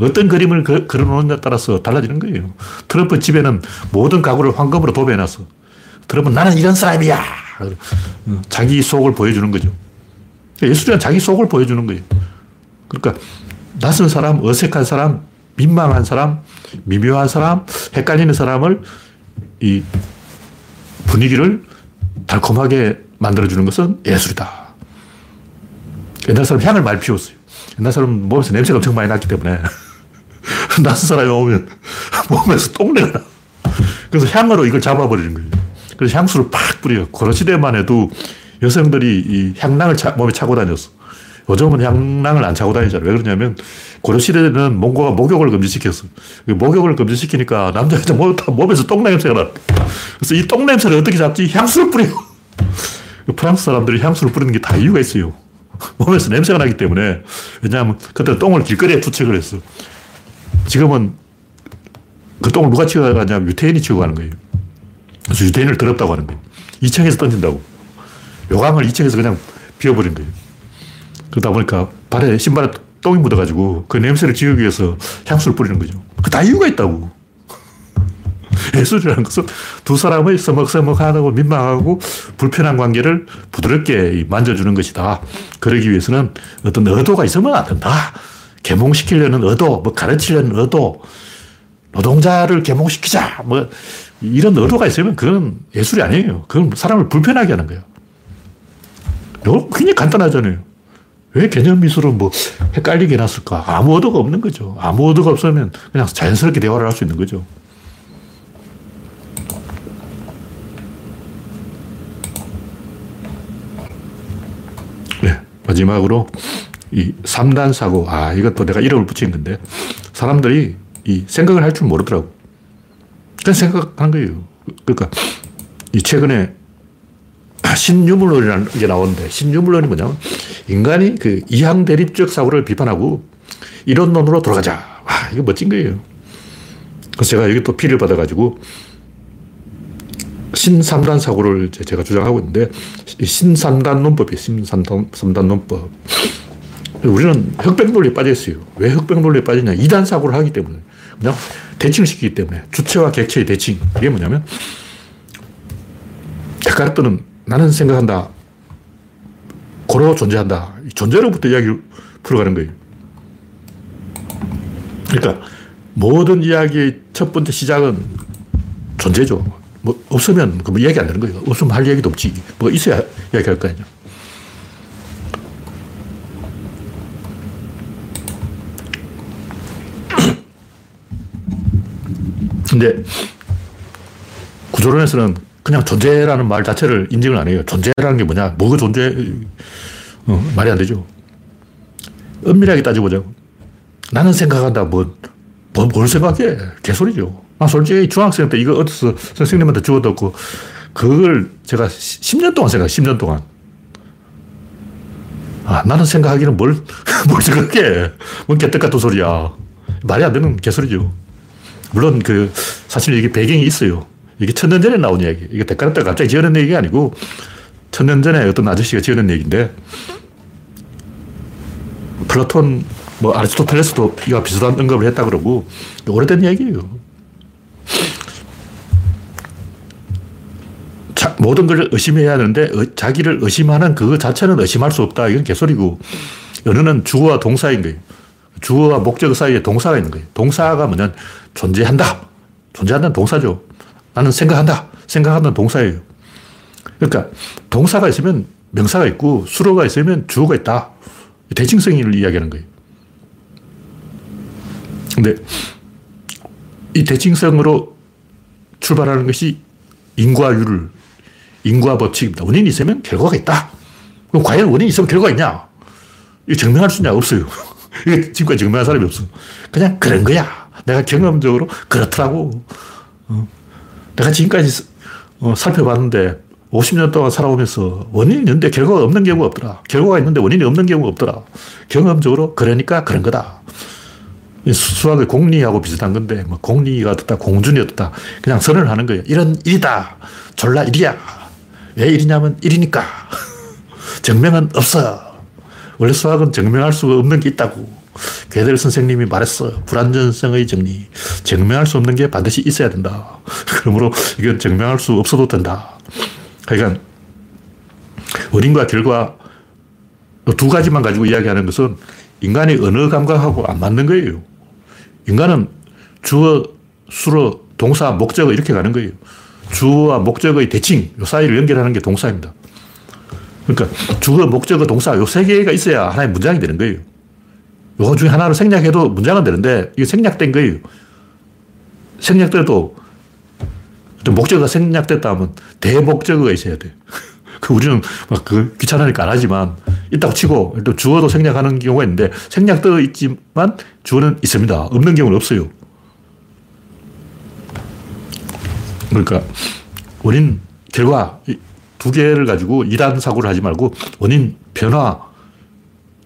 [SPEAKER 1] 어떤 그림을 그, 그려놓느냐에 따라서 달라지는 거예요. 트럼프 집에는 모든 가구를 황금으로 도배해놨어. 트럼프는 나는 이런 사람이야. 어, 자기 속을 보여주는 거죠. 예술이란 자기 속을 보여주는 거예요. 그러니까 낯선 사람, 어색한 사람, 민망한 사람, 미묘한 사람, 헷갈리는 사람을 이 분위기를 달콤하게 만들어주는 것은 예술이다. 옛날 사람 향을 많이 피웠어요. 옛날 사람 몸에서 냄새가 엄청 많이 났기 때문에 낯선 사람이 오면 몸에서 똥내가 나. 그래서 향으로 이걸 잡아버리는 거예요. 그래서 향수를 팍 뿌려요. 고려시대만 해도 여성들이 이 향낭을 차, 몸에 차고 다녔어. 요즘은 향낭을 안 차고 다니잖아요. 왜 그러냐면 고려 시대는 몽고가 목욕을 금지시켰어. 목욕을 금지시키니까 모두 다 몸에서 똥 냄새가 나. 그래서 이 똥 냄새를 어떻게 잡지? 향수를 뿌려. 프랑스 사람들이 향수를 뿌리는 게 다 이유가 있어요. 몸에서 냄새가 나기 때문에. 왜냐하면 그때 똥을 길거리에 투척을 했어. 지금은 그 똥을 누가 치고 가냐면 유태인이 치고 가는 거예요. 그래서 유태인을 더럽다고 하는 거예요. 2층에서 던진다고. 요강을 2층에서 그냥 비워버린 거예요. 그러다 보니까 발에, 신발에 똥이 묻어가지고 그 냄새를 지우기 위해서 향수를 뿌리는 거죠. 그 다 이유가 있다고. 예술이라는 것은 두 사람의 서먹서먹하고 민망하고 불편한 관계를 부드럽게 만져주는 것이다. 그러기 위해서는 어떤 의도가 있으면 안 된다. 개몽시키려는 의도, 뭐 가르치려는 의도, 노동자를 개몽시키자, 뭐 이런 의도가 있으면 그건 예술이 아니에요. 그건 사람을 불편하게 하는 거예요. 굉장히 간단하잖아요. 왜 개념 미술은 뭐 헷갈리게 해놨을까? 아무 의도가 없는 거죠. 아무 의도가 없으면 그냥 자연스럽게 대화를 할 수 있는 거죠. 네. 마지막으로 이 3단 사고. 아, 이것도 내가 이름을 붙인 건데 사람들이 이 생각을 할 줄 모르더라고. 그냥 생각하는 거예요. 그러니까 이 최근에 신유물론이라는 게 나오는데 신유물론이 뭐냐면 인간이 그 이항 대립적 사고를 비판하고 이론론으로 돌아가자. 와, 이거 멋진 거예요. 그래서 제가 여기 또 피를 받아가지고 신삼단 사고를 제가 주장하고 있는데 신삼단 논법이에요. 신삼단 삼단 논법. 우리는 흑백 논리에 빠져 있어요. 왜 흑백 논리에 빠지냐? 이단 사고를 하기 때문에. 그냥 대칭시키기 때문에. 주체와 객체의 대칭. 이게 뭐냐면 데카르트는 나는 생각한다. 고로 존재한다. 존재로부터 이야기를 풀어가는 거예요. 그러니까 모든 이야기의 첫 번째 시작은 존재죠. 뭐 없으면 뭐 이야기 안 되는 거예요. 없으면 할 이야기도 없지. 뭐 있어야 이야기할 거 아니야. 근데 구조론에서는 그냥 존재라는 말 자체를 인정을 안 해요. 존재라는 게 뭐냐? 뭐가 존재? 어, 말이 안 되죠. 엄밀하게 따져보자고. 나는 생각한다. 뭐, 뭐, 뭘 생각해? 개소리죠. 아, 솔직히 중학생 때 이거 어디서 선생님한테 주워듣고, 그걸 제가 10년 동안 생각해, 10년 동안. 아, 나는 생각하기는 뭘, 뭘 생각해. 뭔 개떡 같은 소리야. 말이 안 되는 개소리죠. 물론 그, 사실 이게 배경이 있어요. 이게 천년 전에 나온 이야기. 이게 데카르트가 갑자기 지어낸 얘기가 아니고, 천년 전에 어떤 아저씨가 지어낸 얘기인데, 플라톤, 뭐 아리스토텔레스도 이와 비슷한 언급을 했다 그러고, 오래된 이야기예요. 모든 걸 의심해야 하는데, 어, 자기를 의심하는 그 자체는 의심할 수 없다. 이건 개소리고, 연어는 주어와 동사인 거예요. 주어와 목적 사이에 동사가 있는 거예요. 동사가 뭐냐 존재한다. 존재한다는 동사죠. 나는 생각한다. 생각한다는 동사예요. 그러니까 동사가 있으면 명사가 있고 수로가 있으면 주어가 있다. 대칭성을 이야기하는 거예요. 근데 이 대칭성으로 출발하는 것이 인과율, 인과 법칙입니다. 원인이 있으면 결과가 있다. 그럼 과연 원인이 있으면 결과가 있냐? 이 증명할 수 있냐? 없어요. 이게 지금까지 증명한 사람이 없어. 그냥 그런 거야. 내가 경험적으로 그렇더라고. 어. 내가 지금까지 어, 살펴봤는데 50년 동안 살아오면서 원인이 있는데 결과가 없는 경우가 없더라. 결과가 있는데 원인이 없는 경우가 없더라. 경험적으로 그러니까 그런 거다. 수학의 공리하고 비슷한 건데, 뭐 공리가 어떻다, 공준이 어떻다. 그냥 선언을 하는 거예요. 이런 일이다. 졸라 일이야. 왜 일이냐면 일이니까. 증명은 없어. 원래 수학은 증명할 수가 없는 게 있다고. 괴델 선생님이 말했어. 불완전성의 정리. 증명할 수 없는 게 반드시 있어야 된다. 그러므로 이건 증명할 수 없어도 된다. 그러니까 원인과 결과 두 가지만 가지고 이야기하는 것은 인간의 언어 감각하고 안 맞는 거예요. 인간은 주어, 수로, 동사, 목적어 이렇게 가는 거예요. 주어와 목적어의 대칭, 요 사이를 연결하는 게 동사입니다. 그러니까 주어, 목적어, 동사 요 세 개가 있어야 하나의 문장이 되는 거예요. 요 중에 하나를 생략해도 문장은 되는데 이게 생략된 거예요. 생략돼도 목적어가 생략됐다 하면 대목적어가 있어야 돼. 그 우리는 막 그 귀찮으니까 안 하지만 있다고 치고 또 주어도 생략하는 경우가 있는데 생략되어 있지만 주어는 있습니다. 없는 경우는 없어요. 그러니까 원인, 결과 두 개를 가지고 2단 사고를 하지 말고 원인, 변화,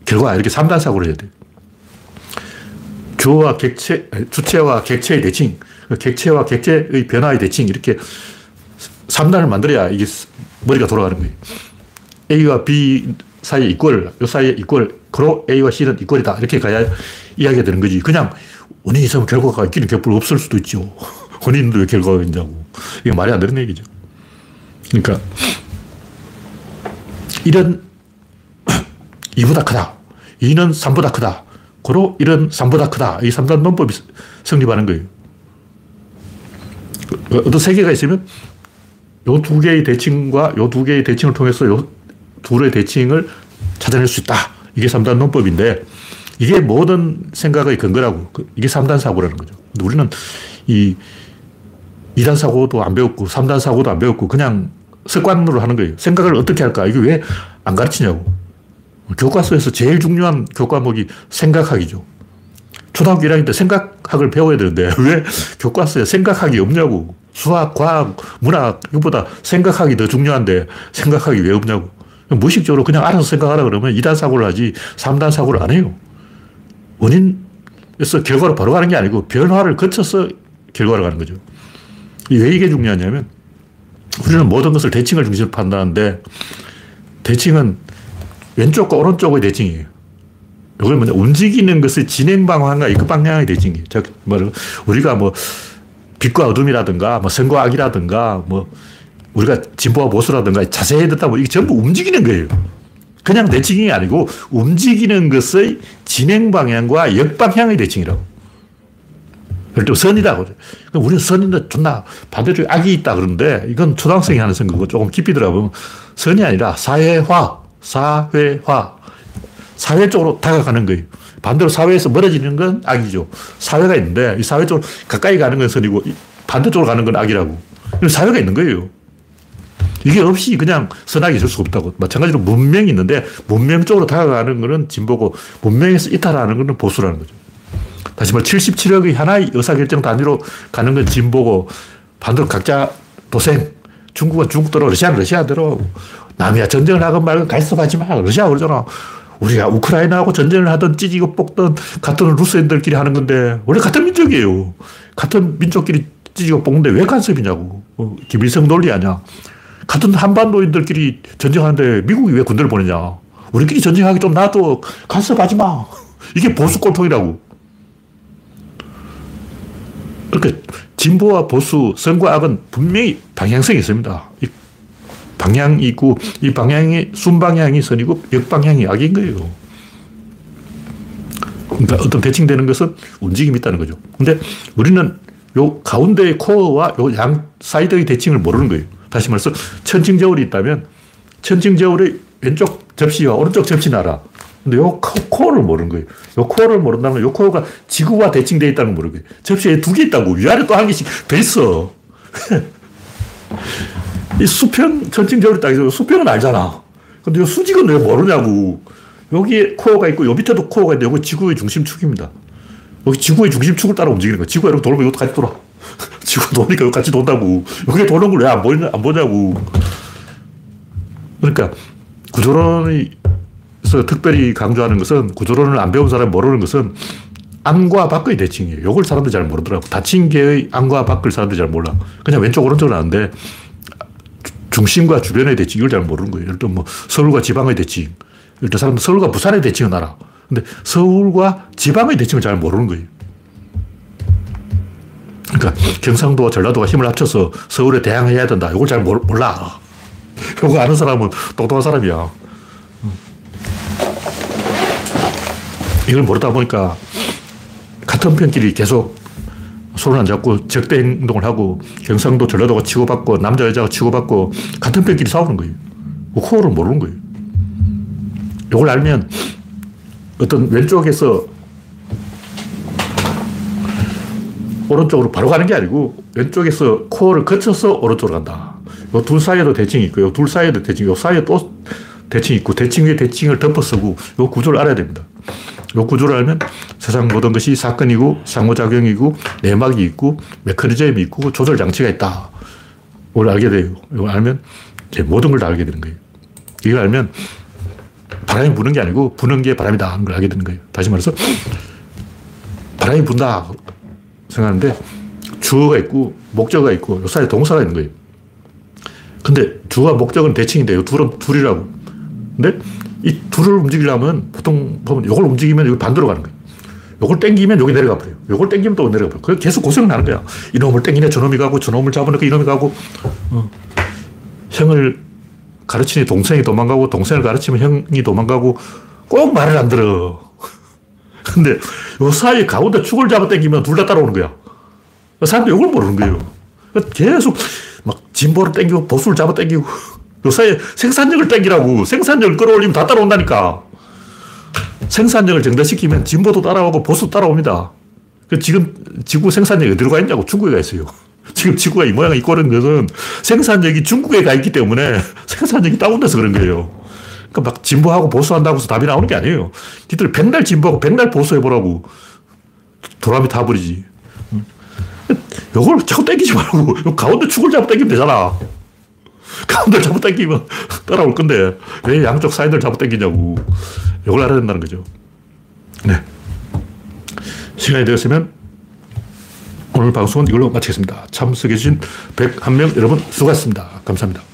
[SPEAKER 1] 결과 이렇게 3단 사고를 해야 돼. 주어와 객체, 주체와 객체의 대칭, 객체와 객체의 변화의 대칭 이렇게 3단을 만들어야 이게 머리가 돌아가는 거예요. A와 B 사이에 이꼴, 요 사이에 이꼴, 그로 A와 C는 이꼴이다. 이렇게 가야 이야기가 되는 거지. 그냥 원인이 있으면 결과가 있기는 격불 없을 수도 있죠. 원인도 왜 결과가 있냐고. 이게 말이 안 되는 얘기죠. 그러니까, 이런 2보다 크다. 2는 3보다 크다. 고로 1은 3보다 크다. 이 3단 논법이 성립하는 거예요. 어떤 세 개가 있으면 요 두 개의 대칭과 요 두 개의 대칭을 통해서 요 둘의 대칭을 찾아낼 수 있다. 이게 3단 논법인데 이게 모든 생각의 근거라고. 그 이게 3단 사고라는 거죠. 우리는 이 2단 사고도 안 배웠고 3단 사고도 안 배웠고 그냥 습관으로 하는 거예요. 생각을 어떻게 할까? 이게 왜안 가르치냐고. 교과서에서 제일 중요한 교과목이 생각학이죠. 초등학교 1학년 때 생각학을 배워야 되는데 왜 교과서에 생각학이 없냐고. 수학, 과학, 문학, 이보다 생각학이 더 중요한데 생각학이 왜 없냐고. 무의식적으로 그냥 알아서 생각하라 그러면 2단 사고를 하지 3단 사고를 안 해요. 원인에서 결과로 바로 가는 게 아니고 변화를 거쳐서 결과로 가는 거죠. 왜 이게 중요하냐면 우리는 모든 것을 대칭을 중심으로 판단하는데 대칭은 왼쪽과 오른쪽의 대칭이에요. 이걸 뭐냐, 움직이는 것의 진행 방향과 이급 방향의 대칭이에요. 즉, 뭐, 우리가 뭐, 빛과 어둠이라든가, 뭐, 선과 악이라든가, 뭐, 우리가 진보와 보수라든가 자세히 듣다 보면 이게 전부 움직이는 거예요. 그냥 대칭이 아니고 움직이는 것의 진행 방향과 역방향의 대칭이라고. 예를 들어 선이다. 우리는 선인데 존나 반대쪽에 악이 있다 그러는데 이건 초등학생이 하는 선거고 조금 깊이 들어보면 선이 아니라 사회화, 사회화. 사회 쪽으로 다가가는 거예요. 반대로 사회에서 멀어지는 건 악이죠. 사회가 있는데 이 사회 쪽으로 가까이 가는 건 선이고 반대쪽으로 가는 건 악이라고. 사회가 있는 거예요. 이게 없이 그냥 선악이 있을 수가 없다고. 마찬가지로 문명이 있는데 문명 쪽으로 다가가는 거는 진보고 문명에서 이탈하는 거는 보수라는 거죠. 다시 말해 77억의 하나의 의사결정 단위로 가는 건 진보고 반대로 각자 도생. 중국은 중국대로 러시아는 러시아대로 남이야 전쟁을 하건 말건 갈섭하지 마. 러시아 그러잖아. 우리가 우크라이나하고 전쟁을 하든 찢이고 뽑든 같은 루스인들끼리 하는 건데 원래 같은 민족이에요. 같은 민족끼리 찢이고 뽑는데 왜 간섭이냐고. 어, 김일성 논리 아니야. 같은 한반도인들끼리 전쟁하는데 미국이 왜 군대를 보내냐. 우리끼리 전쟁하기 좀 놔둬. 간섭하지 마. 이게 보수 꼴통이라고. 그러니까 진보와 보수, 선과 악은 분명히 방향성이 있습니다. 방향이 있고 이 방향이 순방향이 선이고 역방향이 악인 거예요. 그러니까 어떤 대칭되는 것은 움직임이 있다는 거죠. 근데 우리는 요 가운데의 코어와 요 양 사이드의 대칭을 모르는 거예요. 다시 말해서 천칭저울이 있다면 천칭저울의 왼쪽 접시와 오른쪽 접시는 알아. 근데 요 코어를 모르는 거예요. 요 코어를 모른다면 요 코어가 지구와 대칭되어 있다는 걸 모르는 거예요. 접시에 두 개 있다고. 위아래 또 한 개씩 돼 있어. 이 수평, 천칭저울이 딱 있어. 수평은 알잖아. 근데 요 수직은 왜 모르냐고. 여기에 코어가 있고, 요 밑에도 코어가 있는데, 여기 지구의 중심축입니다. 여기 지구의 중심축을 따라 움직이는 거야. 지구가 이렇게 돌면 이것도 같이 돌아. 지구가 도니까 같이 돈다고. 여기 도는 걸 왜 안 보냐, 안 보냐고. 그러니까, 구조론 에서 특별히 강조하는 것은, 구조론을 안 배운 사람이 모르는 것은, 안과 밖의 대칭이에요. 이걸 사람들이 잘 모르더라고. 다친 개의 안과 밖을 사람들이 잘 몰라. 그냥 왼쪽, 오른쪽은 아는데, 중심과 주변의 대칭, 이걸 잘 모르는 거예요. 예를 들어 뭐 서울과 지방의 대칭. 예를 들어 사람은 서울과 부산의 대칭은 알아. 근데 서울과 지방의 대칭을 잘 모르는 거예요. 그러니까 경상도와 전라도가 힘을 합쳐서 서울에 대항해야 된다. 이걸 잘 몰라. 이거 아는 사람은 똑똑한 사람이야. 이걸 모르다 보니까 같은 편끼리 계속 손을 안 잡고 적대 행동을 하고 경상도 전라도가 치고받고 남자 여자가 치고받고 같은 편끼리 싸우는 거예요. 그 코어를 모르는 거예요. 이걸 알면 어떤 왼쪽에서 오른쪽으로 바로 가는 게 아니고 왼쪽에서 코어를 거쳐서 오른쪽으로 간다. 이둘 사이에도 대칭이 있고, 이둘 사이에도 대칭이 있고, 사이에 또 대칭이 있고, 대칭 위에 대칭을 덮어쓰고, 이 구조를 알아야 됩니다. 이 구조를 알면 세상 모든 것이 사건이고 상호작용이고 내막이 있고 메커니즘이 있고 조절 장치가 있다. 뭘 알게 돼요. 이걸 알면 이제 모든 걸 다 알게 되는 거예요. 이걸 알면 바람이 부는 게 아니고 부는 게 바람이다 하는 걸 알게 되는 거예요. 다시 말해서 바람이 분다 생각하는데 주어가 있고 목적어가 있고 요 사이에 동사가 있는 거예요. 근데 주와 목적은 대칭인데 요 둘은 둘이라고. 근데 이 둘을 움직이려면 보통 보면 이걸 움직이면 이걸 반대로 가는 거예요. 요걸 땡기면 여기 내려가 버려요. 요걸 땡기면 또 내려가 버려요. 계속 고생을 하는 거야. 이놈을 땡기냐 저놈이 가고 저놈을 잡아놓고 이놈이 가고 어. 형을 가르치니 동생이 도망가고 동생을 가르치면 형이 도망가고 꼭 말을 안 들어. 근데 요 사이 가운데 축을 잡아 당기면 둘 다 따라오는 거야. 사람들이 이걸 모르는 거예요. 계속 막 진보를 당기고 보수를 잡아 당기고 요 사이에 생산력을 당기라고 생산력을 끌어올리면 다 따라온다니까. 생산력을 증대시키면 진보도 따라오고 보수도 따라옵니다. 그 지금 지구 생산력이 어디로 가 있냐고 중국에 가 있어요. 지금 지구가 이 모양이 있고 것은 생산력이 중국에 가 있기 때문에 생산력이 다운돼서 그런 거예요. 그러니까 막 진보하고 보수한다고 해서 답이 나오는 게 아니에요. 니들 백날 진보하고 백날 보수해보라고. 도라미 타버리지. 요걸 자꾸 땡기지 말고, 요 가운데 축을 잡고 땡기면 되잖아. 잡고 땡기면 따라올 건데, 왜 양쪽 사이드를 잡고 땡기냐고. 요걸 알아야 된다는 거죠. 네. 시간이 되었으면 오늘 방송은 이걸로 마치겠습니다. 참석해주신 101명 여러분 수고하셨습니다. 감사합니다.